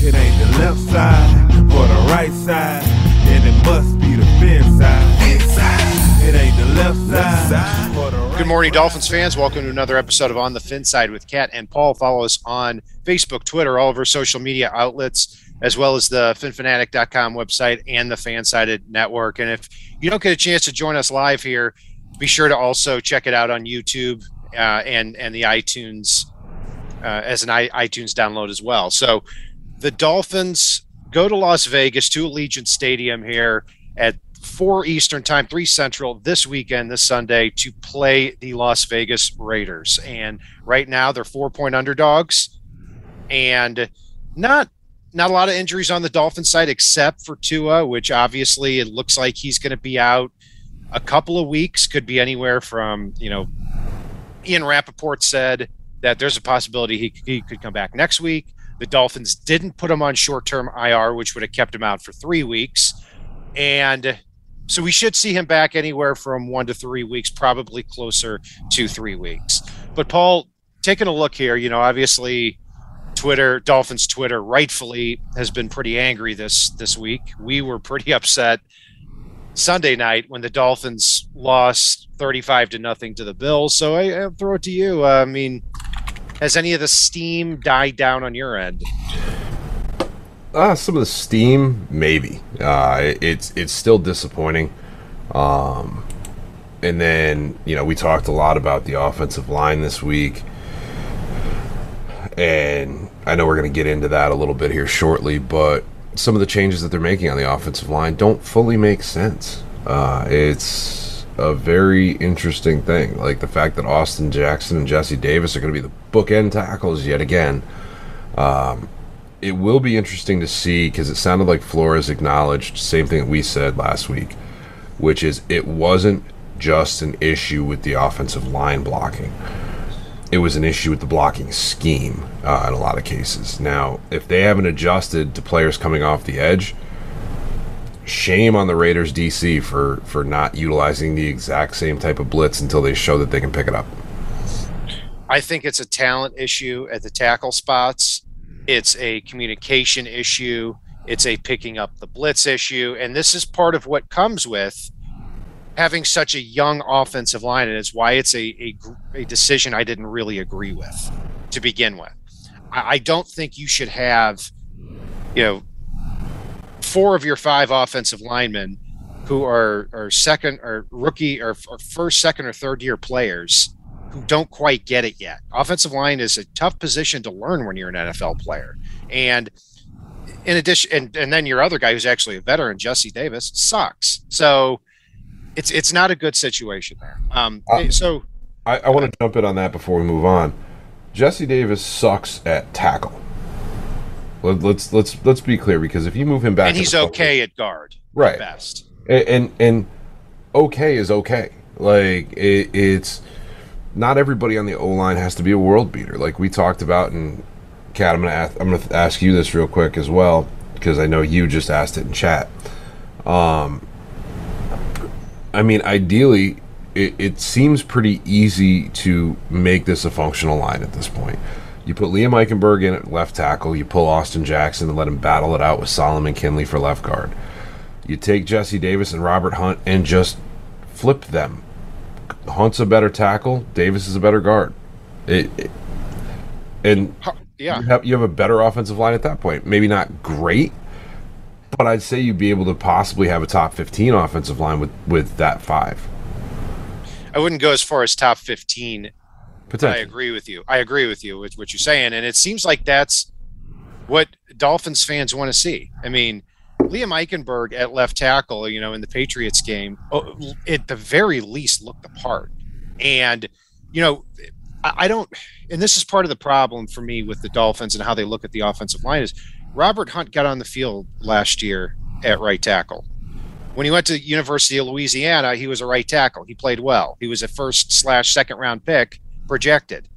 It ain't the left side or the right side, then it must be the fin side. It ain't the left side. right Good morning, Dolphins fans. Welcome to another episode of On the Fin Side with Kat and Paul. Follow us on Facebook, Twitter, all of our social media outlets, as well as the phinphanatic.com website and the Fansided Network. And if you don't get a chance to join us live here, be sure to also check it out on YouTube uh, and and the iTunes uh, as an I- iTunes download as well. So the Dolphins go to Las Vegas to Allegiant Stadium here at four Eastern time, three Central this weekend, this Sunday, to play the Las Vegas Raiders. And right now they're four point underdogs, and not not a lot of injuries on the Dolphins side except for Tua, which obviously it looks like he's going to be out a couple of weeks. Could be anywhere from you know. Ian Rapoport said that there's a possibility he, he could come back next week. The Dolphins didn't put him on short term IR, which would have kept him out for three weeks. And so we should see him back anywhere from one to three weeks, probably closer to three weeks. But Paul, taking a look here, you know, obviously Twitter, Dolphins Twitter, rightfully has been pretty angry this this week. We were pretty upset Sunday night when the Dolphins lost 35 to nothing to the Bills. So I, I'll throw it to you. I mean, has any of the steam died down on your end? Uh, some of the steam, maybe. Uh, it- it's it's still disappointing. Um, and then you know we talked a lot about the offensive line this week, and I know we're going to get into that a little bit here shortly. But some of the changes that they're making on the offensive line don't fully make sense. Uh, it's a very interesting thing, like the fact that Austin Jackson and Jesse Davis are going to be the bookend tackles yet again it will be interesting to see because it sounded like Flores acknowledged same thing that we said last week, which is it wasn't just an issue with the offensive line blocking. It was an issue with the blocking scheme uh, in a lot of cases. Now, if they haven't adjusted to players coming off the edge, shame on the Raiders DC for for not utilizing the exact same type of blitz until they show that they can pick it up. I think it's a talent issue at the tackle spots. It's a communication issue. It's a picking up the blitz issue. And this is part of what comes with having such a young offensive line. And it's why it's a, a, a decision I didn't really agree with to begin with. I, I don't think you should have, you know, four of your five offensive linemen who are, are second or rookie or, or first, second, or third year players who don't quite get it yet. Offensive line is a tough position to learn when you're an NFL player. And in addition, and, and then your other guy who's actually a veteran, Jesse Davis, sucks. So it's it's not a good situation there. Um, Uh, so I, I want to jump in on that before we move on. Jesse Davis sucks at tackle. Let, let's let's let's be clear because if you move him back, and he's okay at guard, Right. at best. and and, and okay is okay. Like it, it's not everybody on the O line has to be a world beater. Like we talked about, and Kat, I'm gonna ask, I'm gonna ask you this real quick as well because I know you just asked it in chat. Um, I mean, ideally, it, it seems pretty easy to make this a functional line at this point. You put Liam Eichenberg in at left tackle. You pull Austin Jackson and let him battle it out with Solomon Kindley for left guard. You take Jesse Davis and Robert Hunt and just flip them. Hunt's a better tackle. Davis is a better guard. It, it- and Yeah. you have you have a better offensive line at that point. Maybe not great, but I'd say you'd be able to possibly have a top fifteen offensive line with with that five. I wouldn't go as far as top 15 I agree with you. I agree with you with what you're saying, and it seems like that's what Dolphins fans want to see. I mean, Liam Eichenberg at left tackle, you know, in the Patriots game, oh, at the very least looked the part. And you know, I don't, and this is part of the problem for me with the Dolphins and how they look at the offensive line is Robert Hunt got on the field last year at right tackle. When he went to University of Louisiana, he was a right tackle. He played well. He was a first slash second round pick projected.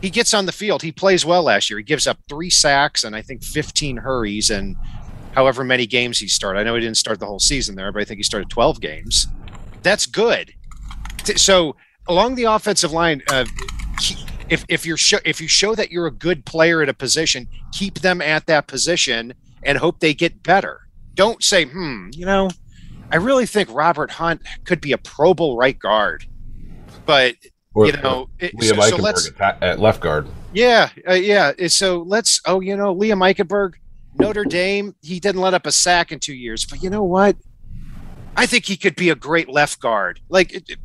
He gets on the field. He plays well last year. He gives up three sacks and I think 15 hurries and however many games he started. I know he didn't start the whole season there, but I think he started 12 games. That's good. So along the offensive line, uh, if if you're show, if you show that you're a good player at a position, keep them at that position and hope they get better. Don't say, hmm, you know, I really think Robert Hunt could be a Pro Bowl right guard, but Or- you know, it- Liam so, so let's at, at left guard. yeah, uh, yeah. So let's. Oh, you know, Liam Eichenberg, Notre Dame. He didn't let up a sack in two years, but you know what? I think he could be a great left guard. Like, it-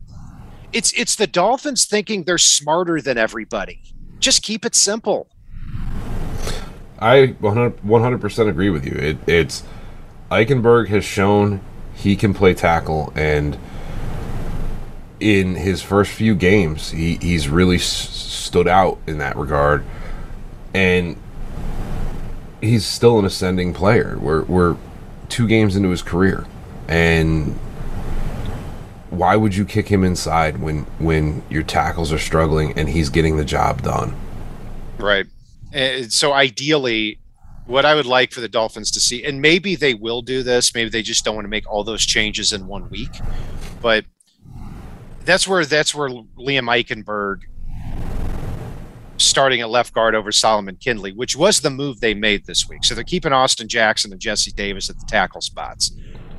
it's it's the Dolphins thinking they're smarter than everybody. Just keep it simple. I 100 percent agree with you. It, it's Eichenberg has shown he can play tackle, and in his first few games, he, he's really s- stood out in that regard, and he's still an ascending player. We're we're two games into his career, and why would you kick him inside when when your tackles are struggling and he's getting the job done? Right. And so ideally, what I would like for the Dolphins to see, and maybe they will do this, maybe they just don't want to make all those changes in one week, but that's where that's where Liam Eichenberg starting at left guard over Solomon Kindley, which was the move they made this week. So they're keeping Austin Jackson and Jesse Davis at the tackle spots.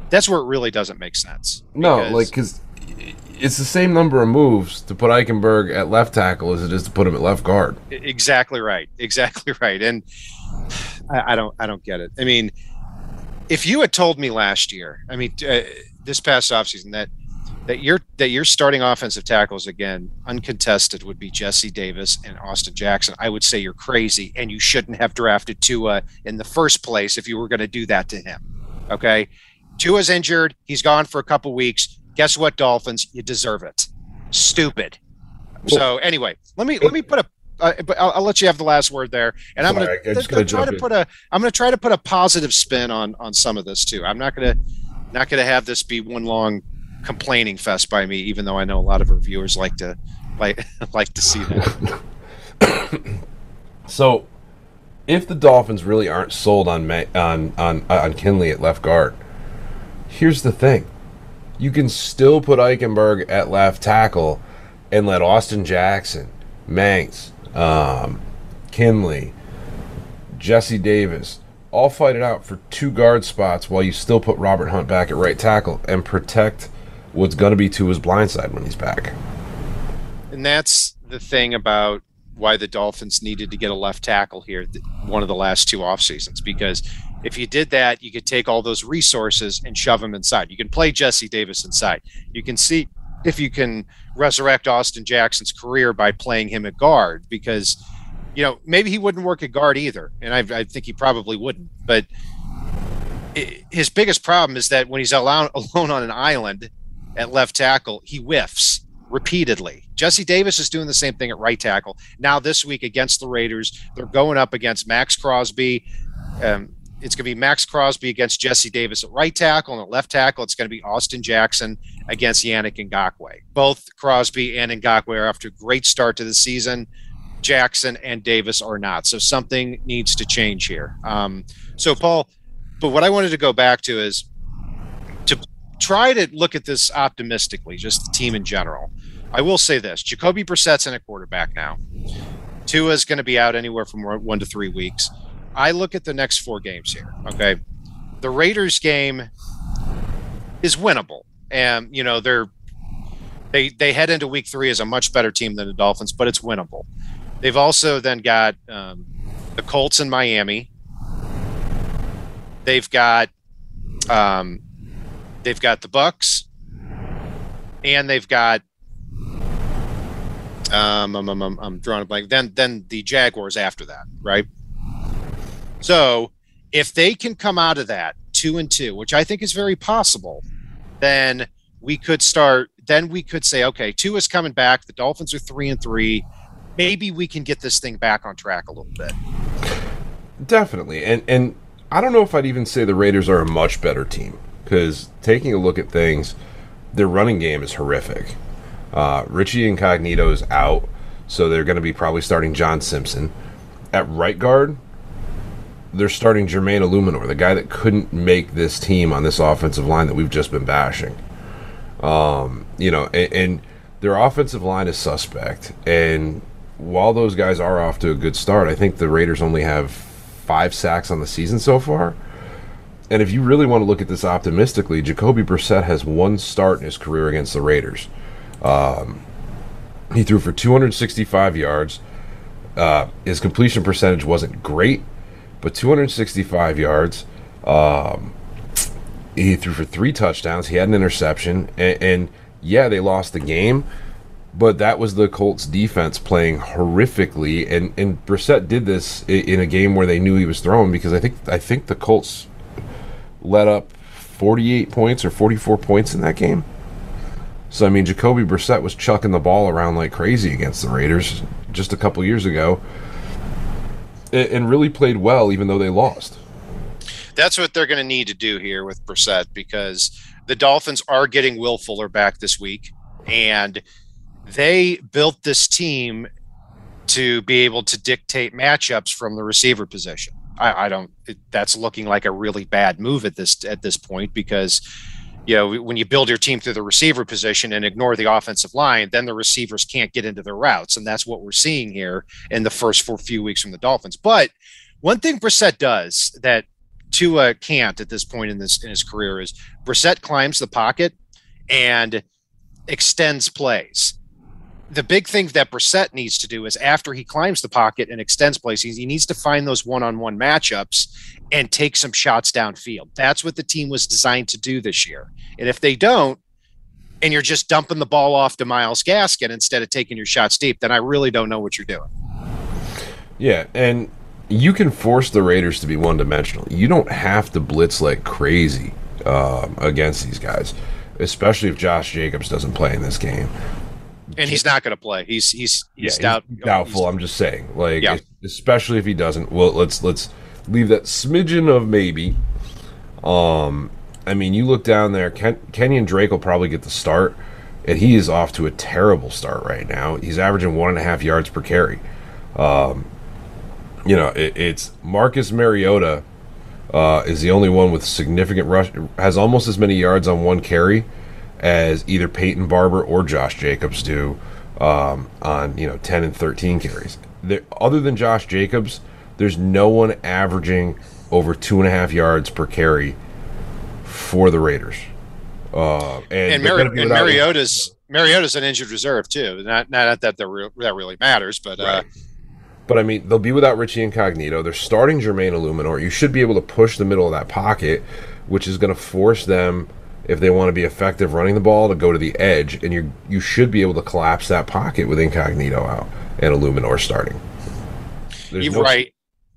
That's where it really doesn't make sense. No, like because it's the same number of moves to put Eichenberg at left tackle as it is to put him at left guard. exactly right exactly right and I, I don't i don't get it i mean if you had told me last year i mean uh, this past offseason that that your that your starting offensive tackles again uncontested would be jesse davis and austin jackson. I would say you're crazy and you shouldn't have drafted tua in the first place if you were going to do that to him okay? Tua's injured. He's gone for a couple weeks. Guess what dolphins? You deserve it. Stupid. So anyway, let me let me put a. Uh, but I'll, I'll let you have the last word there, and I'm going to try to put a. I'm going to try to put a positive spin on on some of this too. I'm not going to not going to have this be one long complaining fest by me, even though I know a lot of our viewers like to like like to see that. So, if the Dolphins really aren't sold on Ma- on on on Kindley at left guard, here's the thing: you can still put Eichenberg at left tackle and let Austin Jackson, Manx, um, Kindley, Jesse Davis all fight it out for two guard spots while you still put Robert Hunt back at right tackle and protect what's going to be to his blind side when he's back. And that's the thing about why the Dolphins needed to get a left tackle here, one of the last two off seasons, because if you did that, you could take all those resources and shove them inside. You can play Jesse Davis inside. You can see if you can resurrect Austin Jackson's career by playing him at guard, because you know maybe he wouldn't work at guard either, and I, I think he probably wouldn't. But i his biggest problem is that when he's alone, alone on an island at left tackle, he whiffs repeatedly. Jesse Davis is doing the same thing at right tackle. Now this week against the Raiders, they're going up against Maxx Crosby. Um, it's going to be Maxx Crosby against Jesse Davis at right tackle, and at left tackle, it's going to be Austin Jackson against Yannick Ngakoue. Both Crosby and Ngakoue are after a great start to the season. Jackson and Davis are not. So something needs to change here. Um, so Paul, but what I wanted to go back to is try to look at this optimistically, just the team in general. I will say this: Jacoby Brissett's in a quarterback now. Tua is going to be out anywhere from one to three weeks. I look at the next four games here. Okay, the Raiders game is winnable, and you know they're they they head into week three as a much better team than the Dolphins, but it's winnable. They've also then got um, the Colts in Miami. They've got um, they've got the Bucs, and they've got um, I'm, I'm, I'm, drawing a blank. Then then the Jaguars after that, right? So if they can come out of that two and two, which I think is very possible, then we could start. Then we could say, okay, Tua is coming back. The Dolphins are three and three. Maybe we can get this thing back on track a little bit. Definitely, and and I don't know if I'd even say the Raiders are a much better team because taking a look at things, their running game is horrific. Uh, Richie Incognito is out, so they're going to be probably starting John Simpson at right guard. They're starting Jermaine Eluemunor, the guy that couldn't make this team on this offensive line that we've just been bashing. Um, you know, and, and their offensive line is suspect, and while those guys are off to a good start, I think the Raiders only have five sacks on the season so far. And if you really want to look at this optimistically, Jacoby Brissett has one start in his career against the Raiders. Um, he threw for 265 yards. Uh, his completion percentage wasn't great, but 265 yards. Um, he threw for three touchdowns. He had an interception, and, and yeah, they lost the game, but that was the Colts defense playing horrifically, and and Brissett did this in a game where they knew he was throwing because I think I think the Colts let up 48 points or 44 points in that game. So I mean, Jacoby Brissett was chucking the ball around like crazy against the Raiders just a couple years ago, and really played well even though they lost. That's what they're going to need to do here with Brissett because the Dolphins are getting Will Fuller back this week, and they built this team to be able to dictate matchups from the receiver position. I, I don't. It, that's looking like a really bad move at this at this point because you know when you build your team through the receiver position and ignore the offensive line, then the receivers can't get into their routes, and that's what we're seeing here in the first four few weeks from the Dolphins. But one thing Brissett does that Tua can't at this point in this in his career is Brissett climbs the pocket and extends plays. The big thing that Brissett needs to do is after he climbs the pocket and extends plays, he needs to find those one-on-one matchups and take some shots downfield. That's what the team was designed to do this year. And if they don't, and you're just dumping the ball off to Myles Gaskin instead of taking your shots deep, then I really don't know what you're doing. Yeah, and you can force the Raiders to be one dimensional. You don't have to blitz like crazy um, against these guys, especially if Josh Jacobs doesn't play in this game. And he's not going to play. He's he's he's, yeah, doubt, he's doubtful. He's, I'm just saying, like, yeah. especially if he doesn't. Well, let's let's leave that smidgen of maybe. Um, I mean, you look down there. Ken, Kenyan Drake will probably get the start, and he is off to a terrible start right now. He's averaging one and a half yards per carry. Um, you know, it, it's Marcus Mariota uh, is the only one with significant rush, has almost as many yards on one carry as either Peyton Barber or Josh Jacobs do um, on you know 10 and 13 carries. There, other than Josh Jacobs, there's no one averaging over two and a half yards per carry for the Raiders. Uh, and, and, Mari- and Mariota's Mariota's an injured reserve too. Not not that that, re- that really matters, but. Uh, right. Uh, but I mean, they'll be without Richie Incognito. They're starting Jermaine Eluemunor. You should be able to push the middle of that pocket, which is going to force them, if they want to be effective running the ball, to go to the edge. And you you should be able to collapse that pocket with Incognito out and Eluemunor starting. There's You're no right.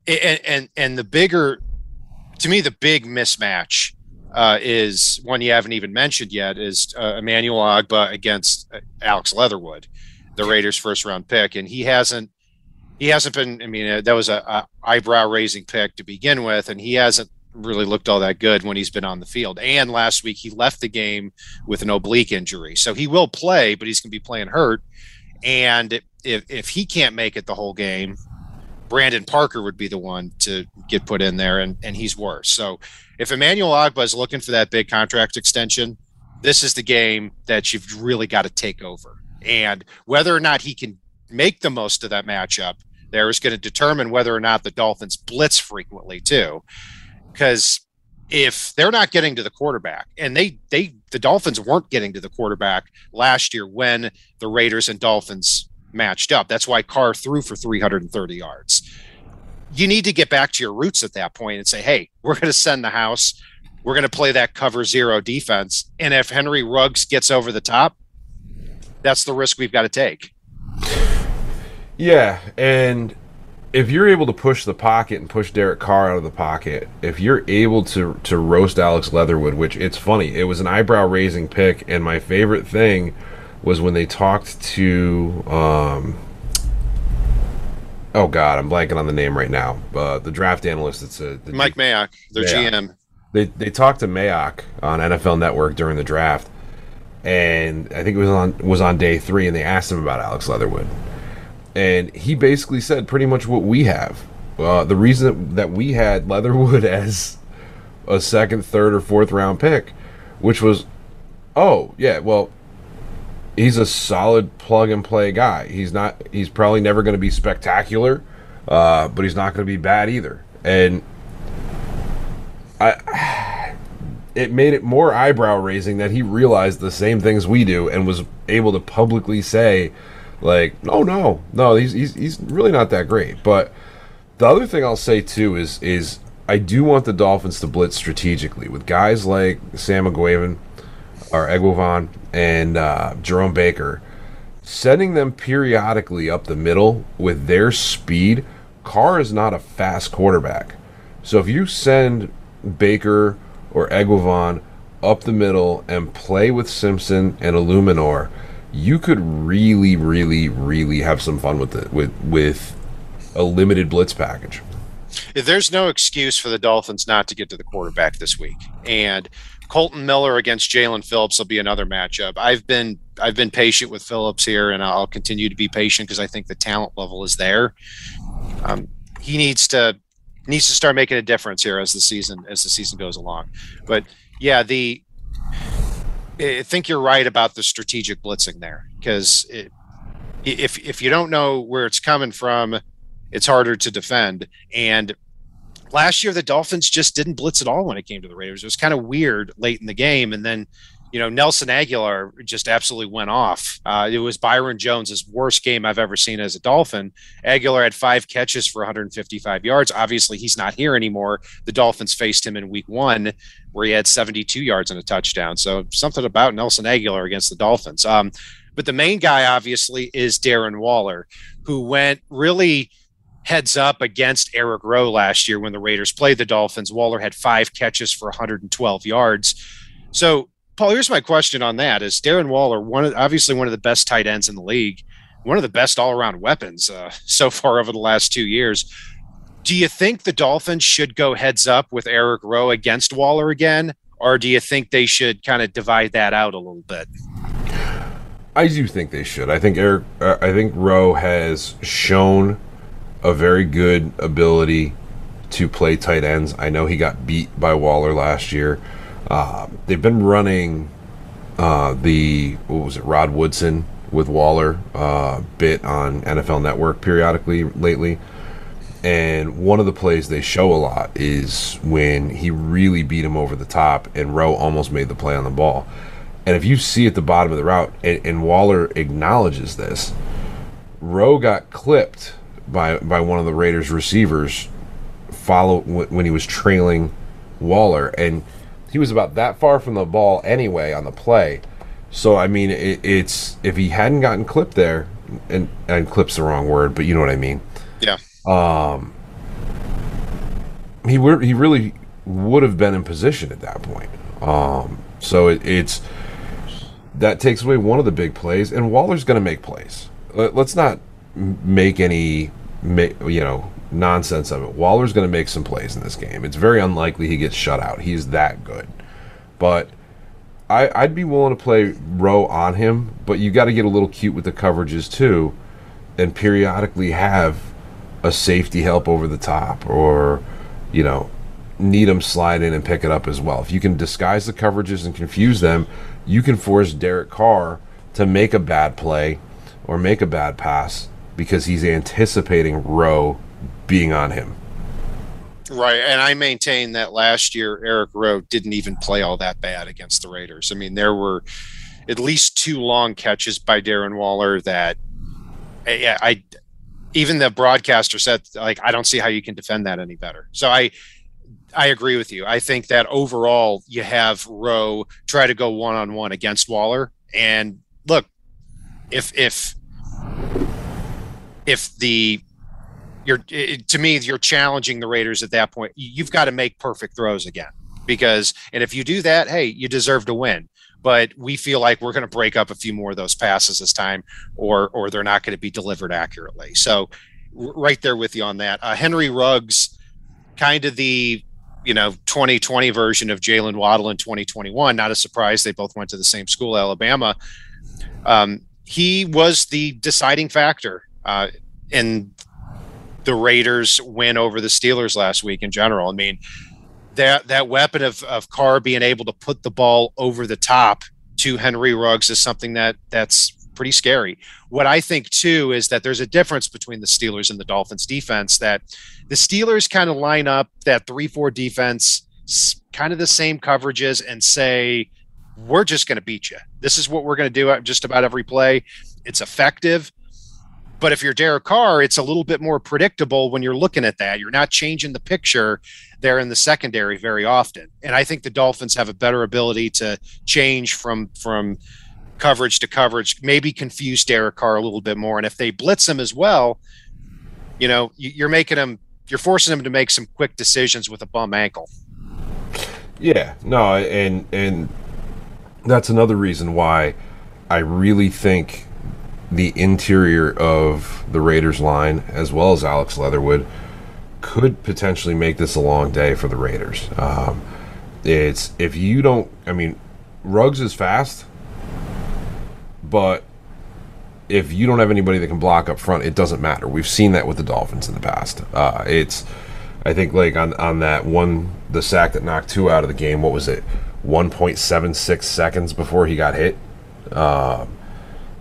And, and and the bigger, to me, the big mismatch uh, is one you haven't even mentioned yet is uh, Emmanuel Ogbah against uh, Alex Leatherwood, the Raiders' first round pick, and he hasn't he hasn't been. I mean, uh, that was a, a eyebrow raising pick to begin with, and he hasn't really looked all that good when he's been on the field. And last week he left the game with an oblique injury, so he will play, but he's going to be playing hurt. And if if he can't make it the whole game, Brandon Parker would be the one to get put in there, and and he's worse. So if Emmanuel Ogbah is looking for that big contract extension, this is the game that you've really got to take over. And whether or not he can make the most of that matchup there is going to determine whether or not the Dolphins blitz frequently too. Because if they're not getting to the quarterback, and they they the Dolphins weren't getting to the quarterback last year when the Raiders and Dolphins matched up. That's why Carr threw for 330 yards. You need to get back to your roots at that point and say, hey, we're going to send the house. We're going to play that cover zero defense. And if Henry Ruggs gets over the top, that's the risk we've got to take. Yeah, and if you're able to push the pocket and push Derek Carr out of the pocket, if you're able to to roast Alex Leatherwood, which it's funny, it was an eyebrow raising pick, and my favorite thing was when they talked to um, oh god, I'm blanking on the name right now. Uh, the draft analyst, it's a Mike Mayock, their Mayock. GM. They they talked to Mayock on NFL Network during the draft, and I think it was on was on day three, and they asked him about Alex Leatherwood and he basically said pretty much what we have. Uh, the reason that we had Leatherwood as a second, third, or fourth round pick, which was, oh yeah, well, he's a solid plug and play guy. He's not. He's probably never going to be spectacular, uh, but he's not going to be bad either. And I, it made it more eyebrow raising that he realized the same things we do and was able to publicly say, like, no, no, no, he's he's, he's really not that great. But the other thing I'll say too is is I do want the Dolphins to blitz strategically with guys like Sam Eguavoen or Eguavoen and uh, Jerome Baker, sending them periodically up the middle with their speed. Carr is not a fast quarterback, so if you send Baker or Eguavoen up the middle and play with Simpson and Eluemunor, you could really, really, really have some fun with it with with a limited blitz package. There's no excuse for the Dolphins not to get to the quarterback this week, and Kolton Miller against Jaelan Phillips will be another matchup. I've been I've been patient with Phillips here, and I'll continue to be patient because I think the talent level is there. Um, he needs to needs to start making a difference here as the season as the season goes along. But yeah, the I think you're right about the strategic blitzing there because if if you don't know where it's coming from, it's harder to defend. And last year, the Dolphins just didn't blitz at all when it came to the Raiders. It was kind of weird late in the game, and then you know, Nelson Agholor just absolutely went off. Uh, it was Byron Jones's worst game I've ever seen as a Dolphin. Agholor had five catches for 155 yards. Obviously, he's not here anymore. The Dolphins faced him in week one, where he had 72 yards and a touchdown. So something about Nelson Agholor against the Dolphins. Um, but the main guy, obviously, is Darren Waller, who went really heads up against Eric Rowe last year when the Raiders played the Dolphins. Waller had five catches for 112 yards. So Paul, here's my question on that: Is Darren Waller one of obviously one of the best tight ends in the league, one of the best all-around weapons uh, so far over the last two years? Do you think the Dolphins should go heads up with Eric Rowe against Waller again, or do you think they should kind of divide that out a little bit? I do think they should. I think Eric. Uh, I think Rowe has shown a very good ability to play tight ends. I know he got beat by Waller last year. Uh, they've been running uh, the what was it, Rod Woodson with Waller uh, bit on NFL Network periodically lately. And one of the plays they show a lot is when he really beat him over the top, and Rowe almost made the play on the ball. And if you see at the bottom of the route, and, and Waller acknowledges this, Rowe got clipped by by one of the Raiders receivers follow when he was trailing Waller, and he was about that far from the ball anyway on the play. So I mean, it, it's if he hadn't gotten clipped there, and and clips the wrong word, but you know what I mean. Yeah. Um. He were he really would have been in position at that point. Um. So it, it's that takes away one of the big plays, and Waller's going to make plays. Let, us not make any, you know, nonsense of it. Waller's going to make some plays in this game. It's very unlikely he gets shut out. He's that good. But I, I'd be willing to play Rowe on him, but you got to get a little cute with the coverages too, and periodically have a safety help over the top, or you know, need him slide in and pick it up as well. If you can disguise the coverages and confuse them, you can force Derek Carr to make a bad play or make a bad pass because he's anticipating Rowe being on him. Right. And I maintain that last year, Eric Rowe didn't even play all that bad against the Raiders. I mean, there were at least two long catches by Darren Waller that I even the broadcaster said, like, I don't see how you can defend that any better. So I, I agree with you. I think that overall, you have Rowe try to go one on one against Waller. And look, if, if, if the you're to me you're challenging the Raiders at that point. You've got to make perfect throws again because and if you do that, hey, you deserve to win. But we feel like we're going to break up a few more of those passes this time, or or they're not going to be delivered accurately. So right there with you on that. Uh, Henry Ruggs, kind of the you know 2020 version of Jaylen Waddle in 2021. Not a surprise. They both went to the same school, Alabama. Um, he was the deciding factor uh, in the Raiders win over the Steelers last week in general. I mean, that that weapon of, of Carr being able to put the ball over the top to Henry Ruggs is something that that's pretty scary. What I think too is that there's a difference between the Steelers and the Dolphins defense that the Steelers kind of line up that 3-4 defense kind of the same coverages and say we're just going to beat you. This is what we're going to do just about every play. It's effective. But if you're Derek Carr, it's a little bit more predictable when you're looking at that. You're not changing the picture there in the secondary very often. And I think the Dolphins have a better ability to change from from coverage to coverage, maybe confuse Derek Carr a little bit more. And if they blitz him as well, you know, you're making him, you're forcing him to make some quick decisions with a bum ankle. Yeah, no, and and that's another reason why I really think the interior of the Raiders line, as well as Alex Leatherwood, could potentially make this a long day for the Raiders. Um, it's if you don't, I mean, Ruggs is fast, but if you don't have anybody that can block up front, it doesn't matter. We've seen that with the Dolphins in the past. Uh, it's, I think, like on on that one, the sack that knocked Tua out of the game. What was it? 1.76 seconds before he got hit. Um,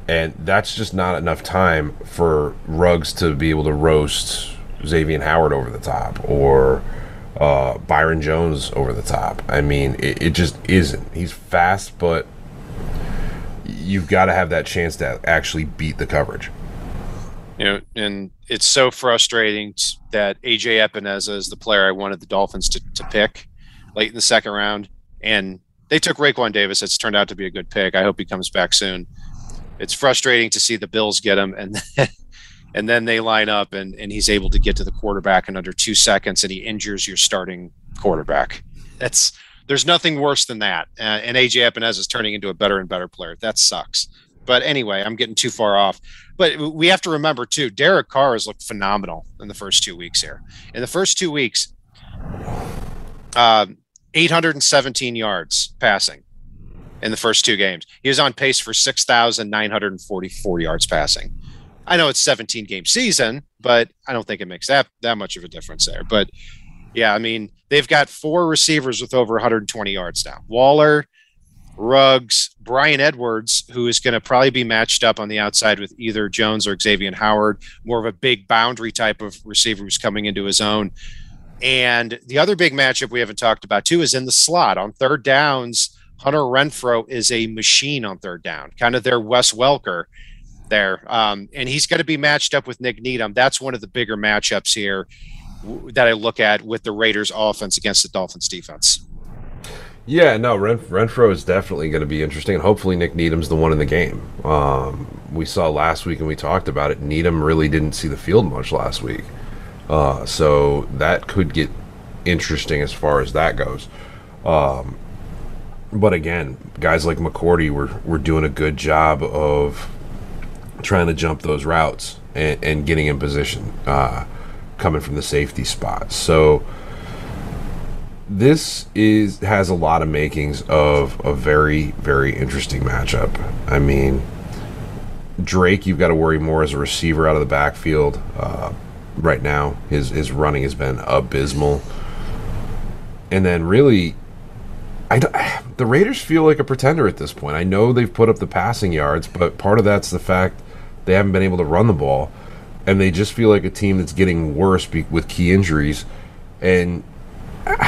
and that's just not enough time for Ruggs to be able to roast Xavier Howard over the top or uh, Byron Jones over the top. I mean, it, it just isn't. He's fast, but you've got to have that chance to actually beat the coverage. You know, and it's so frustrating that AJ Epenesa is the player I wanted the Dolphins to, to pick late in the second round. And they took Raekwon Davis. It's turned out to be a good pick. I hope he comes back soon. It's frustrating to see the Bills get him and and then they line up and, and he's able to get to the quarterback in under two seconds and he injures your starting quarterback. That's there's nothing worse than that. Uh, and AJ Epenesa is turning into a better and better player. That sucks. But anyway, I'm getting too far off. But we have to remember too, Derek Carr has looked phenomenal in the first two weeks here. In the first two weeks, uh, 817 yards passing in the first two games. He was on pace for 6,944 yards passing. I know it's 17 game season, but I don't think it makes that that much of a difference there. But yeah, I mean, they've got four receivers with over 120 yards now. Waller, Ruggs, Bryan Edwards, who is going to probably be matched up on the outside with either Jones or Xavier Howard, more of a big boundary type of receiver who's coming into his own. And the other big matchup we haven't talked about too is in the slot on third downs. Hunter Renfrow is a machine on third down, kind of their Wes Welker there. Um, and he's going to be matched up with Nick Needham. That's one of the bigger matchups here that I look at with the Raiders offense against the Dolphins defense. Yeah, no, Ren- Renfrow is definitely going to be interesting, and hopefully Nick Needham's the one in the game. Um, we saw last week, and we talked about it. Needham really didn't see the field much last week, uh, so that could get interesting as far as that goes. Um, but again, guys like McCourty were were doing a good job of trying to jump those routes and, and getting in position. Uh, coming from the safety spot. So this is has a lot of makings of a very very interesting matchup. I mean, Drake, you've got to worry more as a receiver out of the backfield. Uh, right now, his his running has been abysmal. And then really, I don't, the Raiders feel like a pretender at this point. I know they've put up the passing yards, but part of that's the fact they haven't been able to run the ball and they just feel like a team that's getting worse be- with key injuries, and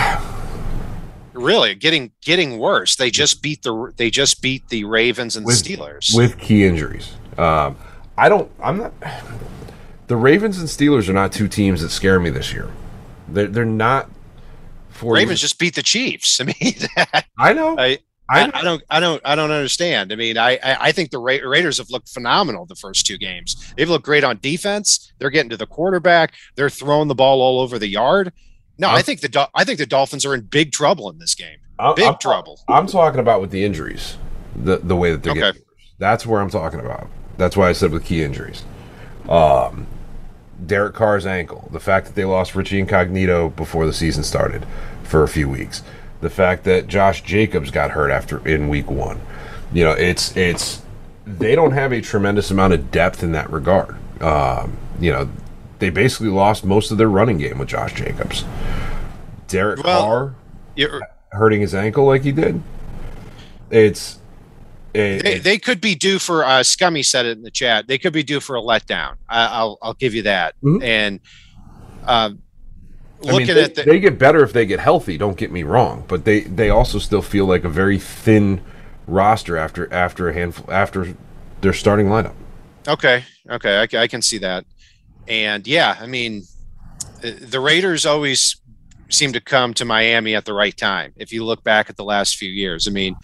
really getting getting worse. They just beat the they just beat the Ravens and with, Steelers with key injuries. Um, I don't. I'm not. The Ravens and Steelers are not two teams that scare me this year. They're they're not. Ravens just beat the Chiefs. I mean, I know. I, I, I, don't, I don't, I don't understand. I mean, I, I think the Ra- Raiders have looked phenomenal the first two games. They've looked great on defense. They're getting to the quarterback. They're throwing the ball all over the yard. No, I'm, i think the I think the Dolphins are in big trouble in this game. I'm, big I'm, trouble. I'm talking about with the injuries, the the way that they're okay. getting. That's where I'm talking about. That's why I said with key injuries. Um, Derek Carr's ankle, the fact that they lost Richie Incognito before the season started for a few weeks the fact that Josh Jacobs got hurt after in week one. You know, it's it's they don't have a tremendous amount of depth in that regard. Um, you know, they basically lost most of their running game with Josh Jacobs. Derek well, Carr hurting his ankle like he did. It's They, they, could be due for uh, Scummy said it in the chat. They could be due for a letdown. I, will I'll give you that. Mm-hmm. And um, looking mean, they, at the, they get better if they get healthy. Don't get me wrong, but they they also still feel like a very thin roster after after a handful after their starting lineup. Okay, okay, I, I can see that. And yeah, I mean, uh, the Raiders always seem to come to Miami at the right time. If you look back at the last few years, I mean,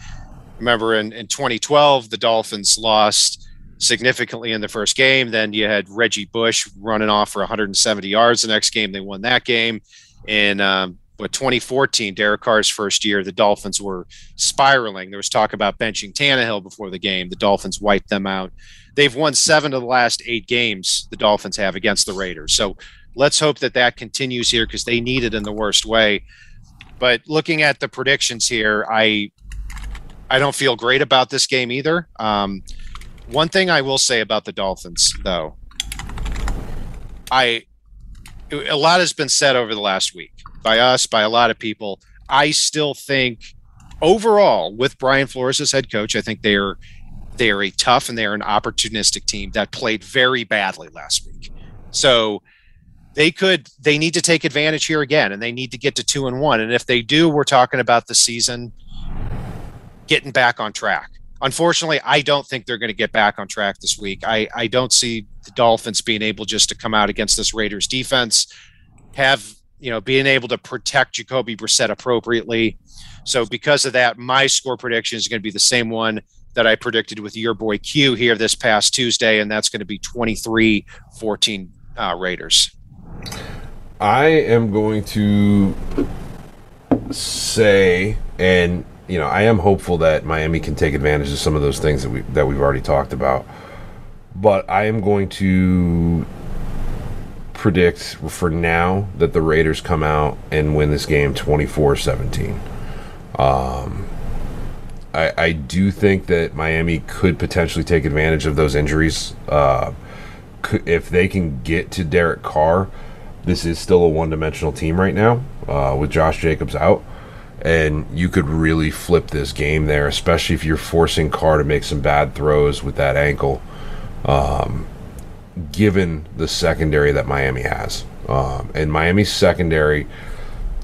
remember in, in 2012, the Dolphins lost significantly in the first game. Then you had Reggie Bush running off for 170 yards the next game. They won that game. In um, what 2014, Derek Carr's first year, the Dolphins were spiraling. There was talk about benching Tannehill before the game. The Dolphins wiped them out. They've won seven of the last eight games the Dolphins have against the Raiders. So let's hope that that continues here because they need it in the worst way. But looking at the predictions here, I I don't feel great about this game either. Um, one thing I will say about the Dolphins, though, I a lot has been said over the last week by us, by a lot of people. I still think overall, with Brian Flores as head coach, I think they are they are a tough and they are an opportunistic team that played very badly last week. So they could they need to take advantage here again and they need to get to two and one. And if they do, we're talking about the season getting back on track. Unfortunately, I don't think they're going to get back on track this week. I, I don't see the Dolphins being able just to come out against this Raiders defense, have you know being able to protect Jacoby Brissett appropriately. So because of that, my score prediction is going to be the same one that I predicted with your boy Q here this past Tuesday, and that's going to be 23 14 uh, Raiders. I am going to say, and you know, I am hopeful that Miami can take advantage of some of those things that we that we've already talked about. But I am going to predict for now that the Raiders come out and win this game 24-17. Um, I, I do think that Miami could potentially take advantage of those injuries. Uh, if they can get to Derek Carr, this is still a one-dimensional team right now uh, with Josh Jacobs out, and you could really flip this game there, especially if you're forcing Carr to make some bad throws with that ankle. Um, given the secondary that Miami has, um, and Miami's secondary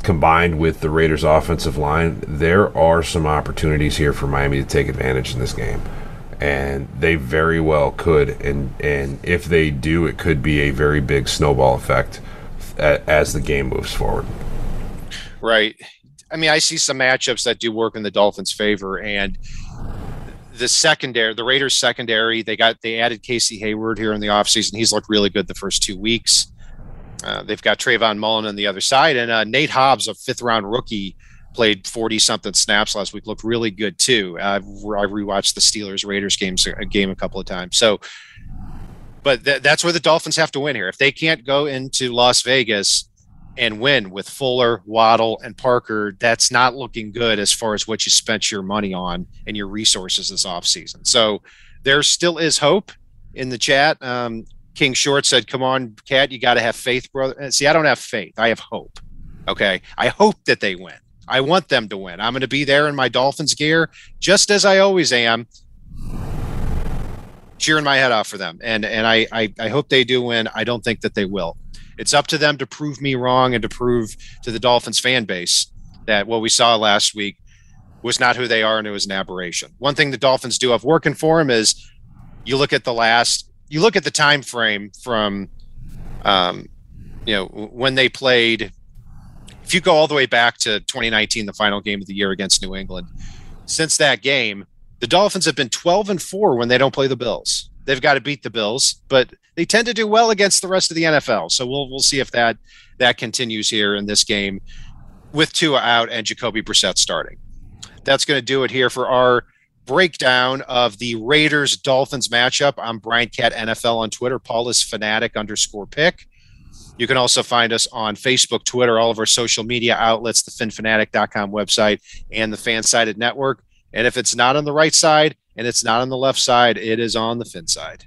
combined with the Raiders' offensive line, there are some opportunities here for Miami to take advantage in this game. And they very well could, and and if they do, it could be a very big snowball effect as the game moves forward. Right. I mean, I see some matchups that do work in the Dolphins' favor, and the secondary, the Raiders' secondary, they got they added Casey Hayward here in the offseason. He's looked really good the first two weeks. Uh, they've got Trayvon Mullen on the other side, and uh, Nate Hobbs, a fifth round rookie, played 40 something snaps last week. Looked really good too. Uh, I rewatched the Steelers Raiders games a game a couple of times. So but th- that's where the Dolphins have to win here. If they can't go into Las Vegas and win with Fuller, Waddle, and Parker, that's not looking good as far as what you spent your money on and your resources this offseason. So there still is hope in the chat. Um, King Short said, Come on, Cat, you got to have faith, brother. And see, I don't have faith. I have hope. Okay. I hope that they win. I want them to win. I'm going to be there in my Dolphins gear, just as I always am cheering my head off for them. And and I, I, I hope they do win. I don't think that they will. It's up to them to prove me wrong and to prove to the Dolphins fan base that what we saw last week was not who they are and it was an aberration. One thing the Dolphins do have working for them is you look at the last you look at the time frame from um, you know when they played if you go all the way back to 2019 the final game of the year against New England since that game the Dolphins have been 12 and 4 when they don't play the Bills. They've got to beat the Bills, but they tend to do well against the rest of the NFL. So we'll we'll see if that that continues here in this game with Tua out and Jacoby Brissett starting. That's going to do it here for our breakdown of the Raiders Dolphins matchup. I'm Brian Cat NFL on Twitter. Paul is fanatic underscore pick. You can also find us on Facebook, Twitter, all of our social media outlets, the phinphanatic.com website, and the Fansided Network. And if it's not on the right side and it's not on the left side, it is on the fin side.